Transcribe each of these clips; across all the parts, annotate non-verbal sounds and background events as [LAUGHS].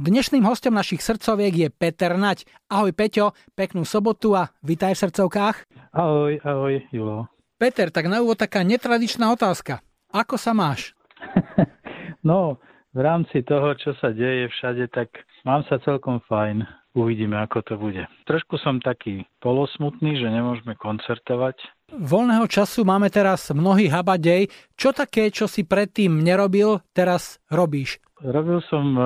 Dnešným hostom našich srdcoviek je Peter Nať. Ahoj Peťo, peknú sobotu a vitaj v srdcovkách. Ahoj, ahoj Julo. Peter, tak na úvod taká netradičná otázka. Ako sa máš? [LAUGHS] no, v rámci toho, čo sa deje všade, tak mám sa celkom fajn. Uvidíme, ako to bude. Trošku som taký polosmutný, že nemôžeme koncertovať. Voľného času máme teraz mnohý habadej. Čo také, čo si predtým nerobil, teraz robíš? Robil som e,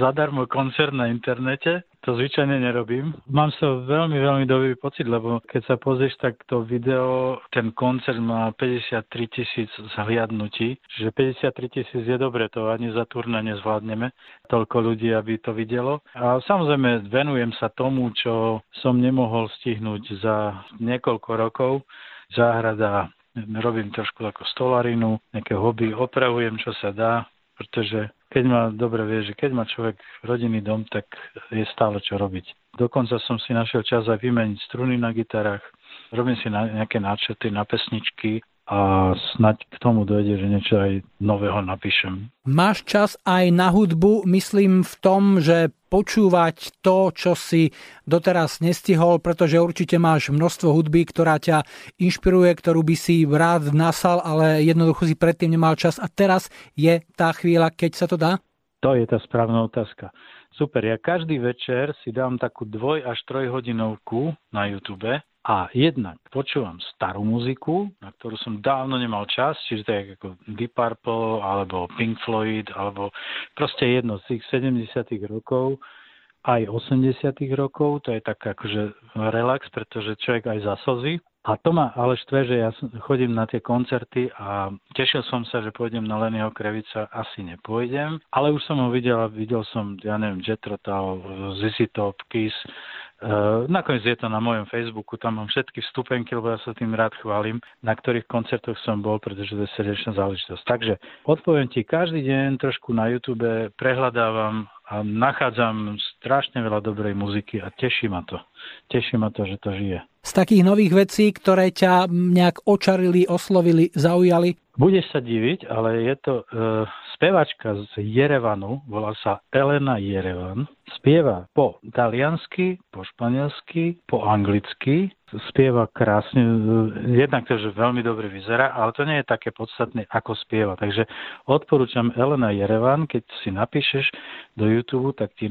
zadarmo koncert na internete, to zvyčajne nerobím. Mám sa veľmi, veľmi dobrý pocit, lebo keď sa pozrieš, tak to video, ten koncert má 53 tisíc zhliadnutí, že 53 tisíc je dobre, to ani za turné nezvládneme, toľko ľudí, aby to videlo. A samozrejme venujem sa tomu, čo som nemohol stihnúť za niekoľko rokov. Záhrada, robím trošku ako stolarinu, nejaké hobby, opravujem, čo sa dá, pretože keď má, dobre vie, že keď má človek rodinný dom, tak je stále čo robiť. Dokonca som si našiel čas aj vymeniť struny na gitarách, robím si na, nejaké náčrty na pesničky a snať k tomu dojde, že niečo aj nového napíšem. Máš čas aj na hudbu, myslím v tom, že počúvať to, čo si doteraz nestihol, pretože určite máš množstvo hudby, ktorá ťa inšpiruje, ktorú by si rád nasal, ale jednoducho si predtým nemal čas a teraz je tá chvíľa, keď sa to dá? To je tá správna otázka. Super, ja každý večer si dám takú dvoj až trojhodinovku na YouTube a jednak počúvam starú muziku, na ktorú som dávno nemal čas, čiže je ako Deep Purple, alebo Pink Floyd, alebo proste jedno z tých 70 rokov, aj 80 rokov, to je tak akože relax, pretože človek aj zaslzí. A to ma ale štve, že ja chodím na tie koncerty a tešil som sa, že pôjdem na Lennyho Krevica, asi nepôjdem, ale už som ho videl a videl som, ja neviem, Jet Rotal, ZZ Top, Kiss, nakoniec je to na mojom Facebooku, tam mám všetky vstupenky, lebo ja sa tým rád chválim, na ktorých koncertoch som bol, pretože to je srdečná záležitosť. Takže odpoviem ti, každý deň trošku na YouTube prehľadávam a nachádzam strašne veľa dobrej muziky a teší ma to. Teší ma to, že to žije. Z takých nových vecí, ktoré ťa nejak očarili, oslovili, zaujali? Budeš sa diviť, ale je to uh, spevačka z Jerevanu, volá sa Elena Jerevan. Spieva po taliansky, po španielsky, po anglicky. Spieva krásne, e, jednak to, že veľmi dobre vyzerá, ale to nie je také podstatné, ako spieva. Takže odporúčam Elena Jerevan, keď si napíšeš do YouTube, tak ti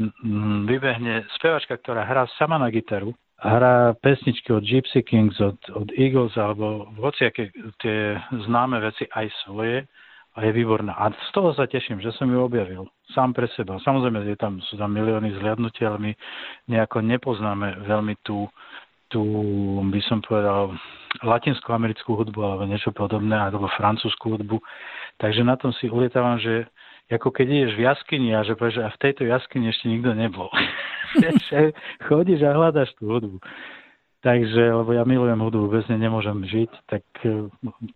vybehne spevačka, ktorá hrá sama na gitaru hrá pesničky od Gypsy Kings, od, od Eagles alebo hociaké tie známe veci aj svoje a je výborná. A z toho sa teším, že som ju objavil sám pre seba. Samozrejme, je tam, sú tam milióny zhliadnutí, ale my nejako nepoznáme veľmi tú, tú, by som povedal, latinskoamerickú hudbu alebo niečo podobné, alebo francúzskú hudbu. Takže na tom si ulietávam, že ako keď ideš v jaskyni a že povieš, a v tejto jaskyni ešte nikto nebol. [LAUGHS] [LAUGHS] chodíš a hľadaš tú hudbu. Takže, lebo ja milujem hudbu, bez nej nemôžem žiť, tak e,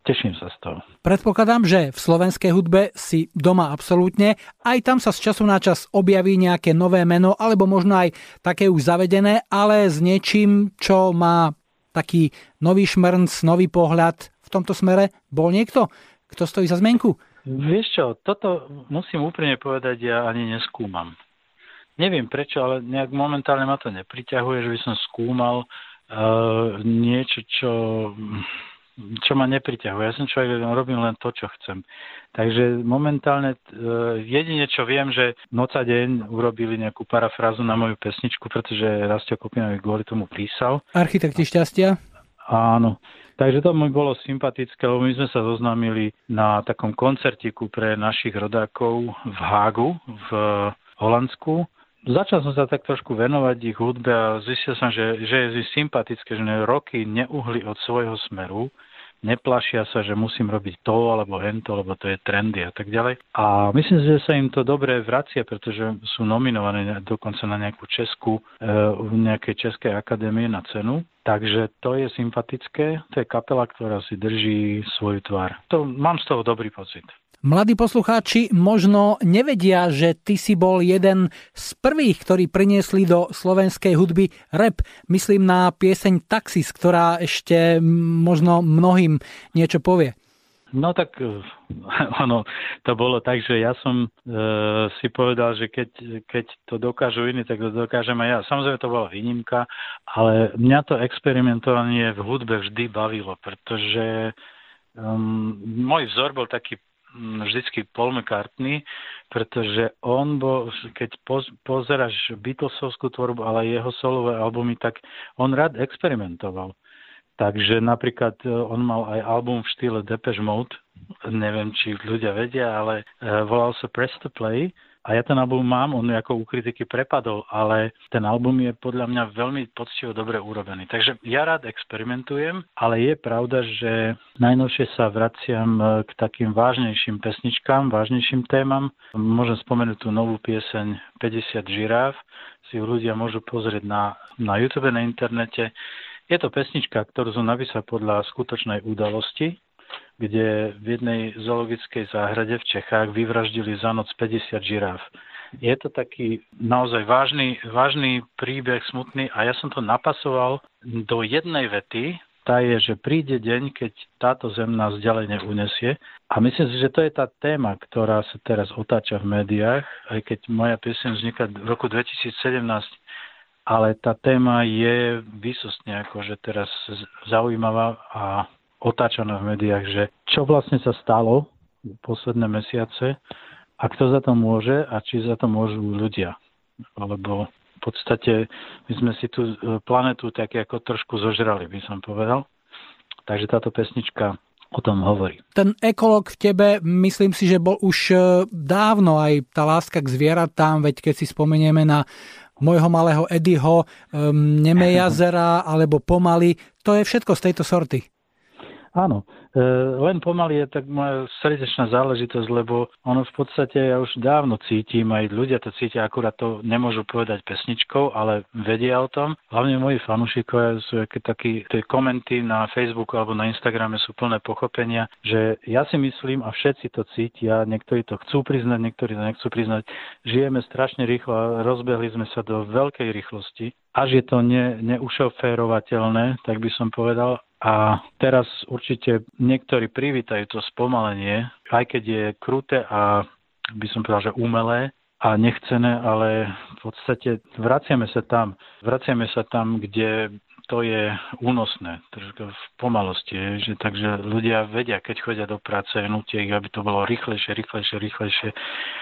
teším sa z toho. Predpokladám, že v slovenskej hudbe si doma absolútne. Aj tam sa z času na čas objaví nejaké nové meno, alebo možno aj také už zavedené, ale s niečím, čo má taký nový šmrnc, nový pohľad v tomto smere. Bol niekto, kto stojí za zmenku? Vieš čo, toto musím úprimne povedať, ja ani neskúmam. Neviem prečo, ale nejak momentálne ma to nepriťahuje, že by som skúmal uh, niečo, čo, čo ma nepriťahuje. Ja som človek, robím len to, čo chcem. Takže momentálne uh, jedine, čo viem, že noc a deň urobili nejakú parafrázu na moju pesničku, pretože Rastio Kopinovi kvôli tomu písal. Architekti šťastia? Áno. Takže to mi bolo sympatické, lebo my sme sa zoznámili na takom koncertiku pre našich rodákov v Hágu v Holandsku Začal som sa tak trošku venovať ich hudbe a zistil som, že, že je sympatické, že roky neuhli od svojho smeru, neplašia sa, že musím robiť to alebo hento, lebo to je trendy a tak ďalej. A myslím si, že sa im to dobre vracia, pretože sú nominované dokonca na nejakú českú, v e, nejakej Českej akadémie na cenu. Takže to je sympatické, to je kapela, ktorá si drží svoju tvár. To, mám z toho dobrý pocit. Mladí poslucháči možno nevedia, že ty si bol jeden z prvých, ktorí priniesli do slovenskej hudby rap. Myslím na pieseň Taxis, ktorá ešte možno mnohým niečo povie. No tak [LAUGHS] ono, to bolo tak, že ja som e, si povedal, že keď, keď to dokážu iní, tak to dokážem aj ja. Samozrejme to bola výnimka, ale mňa to experimentovanie v hudbe vždy bavilo, pretože um, môj vzor bol taký vždycky Paul McCartney, pretože on bol, keď poz, pozeráš Beatlesovskú tvorbu, ale jeho solové albumy, tak on rád experimentoval. Takže napríklad e, on mal aj album v štýle Depeche Mode, neviem, či ľudia vedia, ale e, volal sa Press to Play a ja ten album mám, on ako u kritiky prepadol, ale ten album je podľa mňa veľmi poctivo dobre urobený. Takže ja rád experimentujem, ale je pravda, že najnovšie sa vraciam e, k takým vážnejším pesničkám, vážnejším témam. Môžem spomenúť tú novú pieseň 50 žiráv, si ju ľudia môžu pozrieť na, na YouTube, na internete. Je to pesnička, ktorú som napísal podľa skutočnej udalosti, kde v jednej zoologickej záhrade v Čechách vyvraždili za noc 50 žiráv. Je to taký naozaj vážny, vážny príbeh, smutný a ja som to napasoval do jednej vety, tá je, že príde deň, keď táto zem nás ďalej neunesie. A myslím si, že to je tá téma, ktorá sa teraz otáča v médiách, aj keď moja piesň vznikla v roku 2017 ale tá téma je vysostne akože teraz zaujímavá a otáčaná v médiách, že čo vlastne sa stalo posledné mesiace a kto za to môže a či za to môžu ľudia. Lebo v podstate my sme si tú e, planetu tak ako trošku zožrali, by som povedal. Takže táto pesnička o tom hovorí. Ten ekolog v tebe, myslím si, že bol už e, dávno aj tá láska k zvieratám, veď keď si spomenieme na môjho malého Eddieho, um, Neme [LAUGHS] jazera alebo Pomaly. To je všetko z tejto sorty. Áno, e, len pomaly je tak moja srdečná záležitosť, lebo ono v podstate ja už dávno cítim, aj ľudia to cítia, akurát to nemôžu povedať pesničkou, ale vedia o tom. Hlavne moji fanúšikovia sú aké takí, tie komenty na Facebooku alebo na Instagrame sú plné pochopenia, že ja si myslím a všetci to cítia, niektorí to chcú priznať, niektorí to nechcú priznať, žijeme strašne rýchlo a rozbehli sme sa do veľkej rýchlosti až je to ne, neušoférovateľné, tak by som povedal, a teraz určite niektorí privítajú to spomalenie, aj keď je kruté a by som povedal, že umelé a nechcené, ale v podstate vraciame sa tam. Vraciame sa tam, kde to je únosné, v pomalosti. Že, takže ľudia vedia, keď chodia do práce, nutia ich, aby to bolo rýchlejšie, rýchlejšie, rýchlejšie.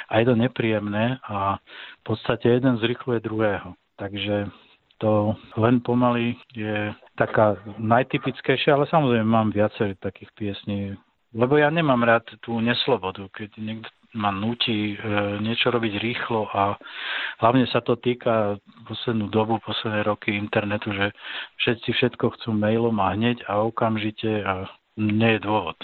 A je to nepríjemné a v podstate jeden zrychluje druhého. Takže to len pomaly je taká najtypickejšia, ale samozrejme mám viacej takých piesní, lebo ja nemám rád tú neslobodu, keď niekto ma nutí e, niečo robiť rýchlo a hlavne sa to týka poslednú dobu, posledné roky internetu, že všetci všetko chcú mailom a hneď a okamžite a nie je dôvod.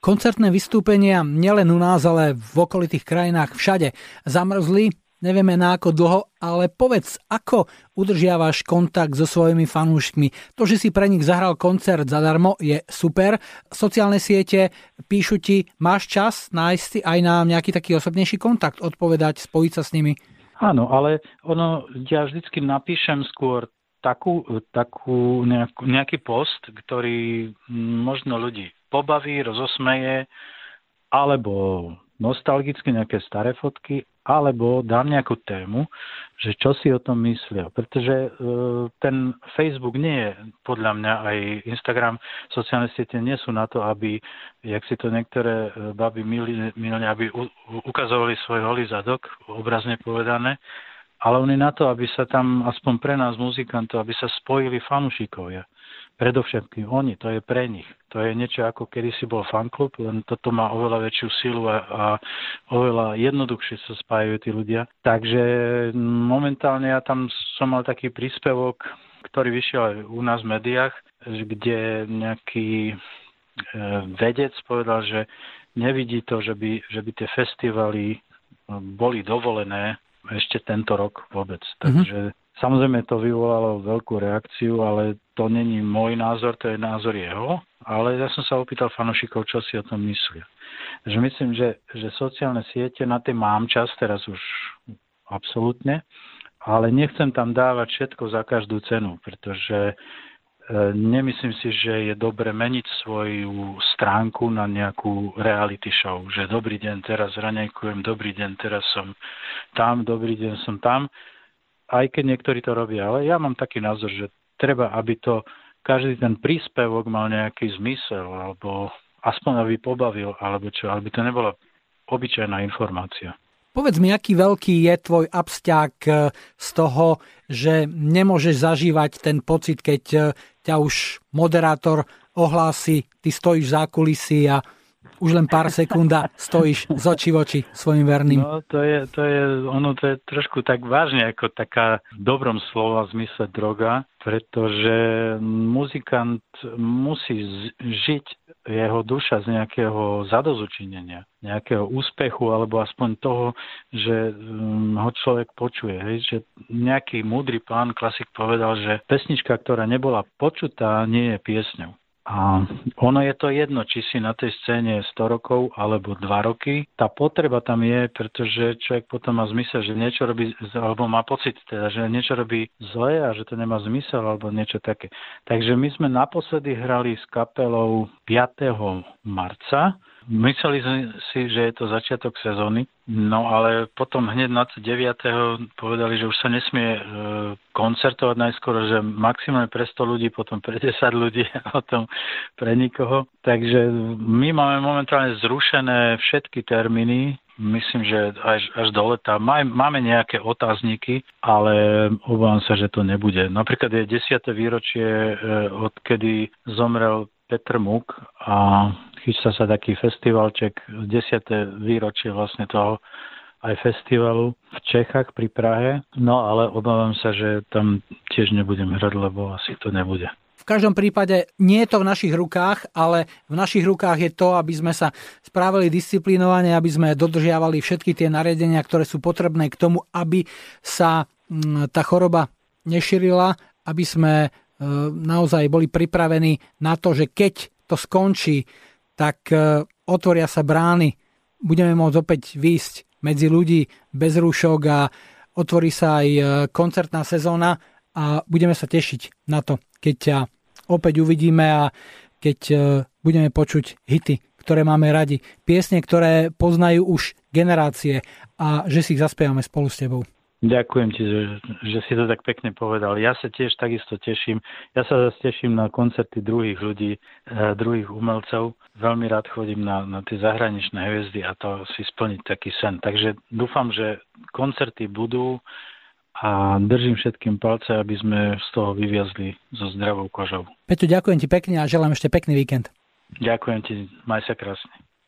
Koncertné vystúpenia nielen u nás, ale v okolitých krajinách všade zamrzli nevieme na ako dlho, ale povedz, ako udržiavaš kontakt so svojimi fanúškmi. To, že si pre nich zahral koncert zadarmo, je super. Sociálne siete píšu ti, máš čas nájsť aj na nejaký taký osobnejší kontakt, odpovedať, spojiť sa s nimi? Áno, ale ono, ja vždycky napíšem skôr takú, takú nejakú, nejaký post, ktorý možno ľudí pobaví, rozosmeje, alebo nostalgicky nejaké staré fotky, alebo dám nejakú tému, že čo si o tom myslia. Pretože e, ten Facebook nie je, podľa mňa aj Instagram, sociálne siete nie sú na to, aby, jak si to niektoré e, baby milí aby u, ukazovali svoj holý zadok, obrazne povedané, ale oni na to, aby sa tam, aspoň pre nás muzikantov, aby sa spojili fanúšikovia. Predovšetkým oni, to je pre nich. To je niečo ako kedy si bol fanklub, len toto má oveľa väčšiu silu a, a oveľa jednoduchšie sa spájajú tí ľudia. Takže momentálne ja tam som mal taký príspevok, ktorý vyšiel aj u nás v médiách, kde nejaký e, vedec povedal, že nevidí to, že by, že by tie festivaly boli dovolené ešte tento rok vôbec. Mm-hmm. Takže Samozrejme to vyvolalo veľkú reakciu, ale to není môj názor, to je názor jeho. Ale ja som sa opýtal fanošikov, čo si o tom myslia. Že myslím, že, že sociálne siete, na tým mám čas teraz už absolútne, ale nechcem tam dávať všetko za každú cenu, pretože nemyslím si, že je dobre meniť svoju stránku na nejakú reality show, že dobrý deň, teraz ranejkujem, dobrý deň, teraz som tam, dobrý deň, som tam, aj keď niektorí to robia. Ale ja mám taký názor, že treba, aby to každý ten príspevok mal nejaký zmysel, alebo aspoň aby pobavil, alebo čo, aby to nebola obyčajná informácia. Povedz mi, aký veľký je tvoj absťák eh, z toho, že nemôžeš zažívať ten pocit, keď eh, ťa už moderátor ohlási, ty stojíš za kulisy a už len pár sekúnd stojíš z očí v oči svojim verným. No to je, to je, ono to je trošku tak vážne ako taká dobrom slova zmysle droga, pretože muzikant musí žiť jeho duša z nejakého zadozučinenia, nejakého úspechu alebo aspoň toho, že mm, ho človek počuje. Hej? Že nejaký múdry pán klasik povedal, že pesnička, ktorá nebola počutá, nie je piesňou. A ono je to jedno, či si na tej scéne 100 rokov alebo 2 roky. Tá potreba tam je, pretože človek potom má zmysel, že niečo robí, alebo má pocit teda, že niečo robí zle a že to nemá zmysel alebo niečo také. Takže my sme naposledy hrali s kapelou 5. marca Mysleli sme si, že je to začiatok sezóny, no ale potom hneď na 9. povedali, že už sa nesmie e, koncertovať najskôr, že maximálne pre 100 ľudí, potom pre 10 ľudí a potom pre nikoho. Takže my máme momentálne zrušené všetky termíny, myslím, že až, až do leta. Máme nejaké otázniky, ale obávam sa, že to nebude. Napríklad je 10. výročie, e, odkedy zomrel Petr Muk a chystá sa taký festivalček, 10. výročie vlastne toho aj festivalu v Čechách pri Prahe, no ale obávam sa, že tam tiež nebudem hrať, lebo asi to nebude. V každom prípade nie je to v našich rukách, ale v našich rukách je to, aby sme sa správali disciplinovane, aby sme dodržiavali všetky tie nariadenia, ktoré sú potrebné k tomu, aby sa mm, tá choroba nešírila, aby sme naozaj boli pripravení na to, že keď to skončí, tak e, otvoria sa brány, budeme môcť opäť výjsť medzi ľudí bez rúšok a otvorí sa aj e, koncertná sezóna a budeme sa tešiť na to, keď ťa opäť uvidíme a keď e, budeme počuť hity, ktoré máme radi, piesne, ktoré poznajú už generácie a že si ich zaspievame spolu s tebou. Ďakujem ti, že, že si to tak pekne povedal. Ja sa tiež takisto teším. Ja sa zase teším na koncerty druhých ľudí, eh, druhých umelcov. Veľmi rád chodím na, na tie zahraničné hviezdy a to si splniť taký sen. Takže dúfam, že koncerty budú a držím všetkým palce, aby sme z toho vyviazli so zdravou kožou. Peťo, ďakujem ti pekne a želám ešte pekný víkend. Ďakujem ti, maj sa krásne.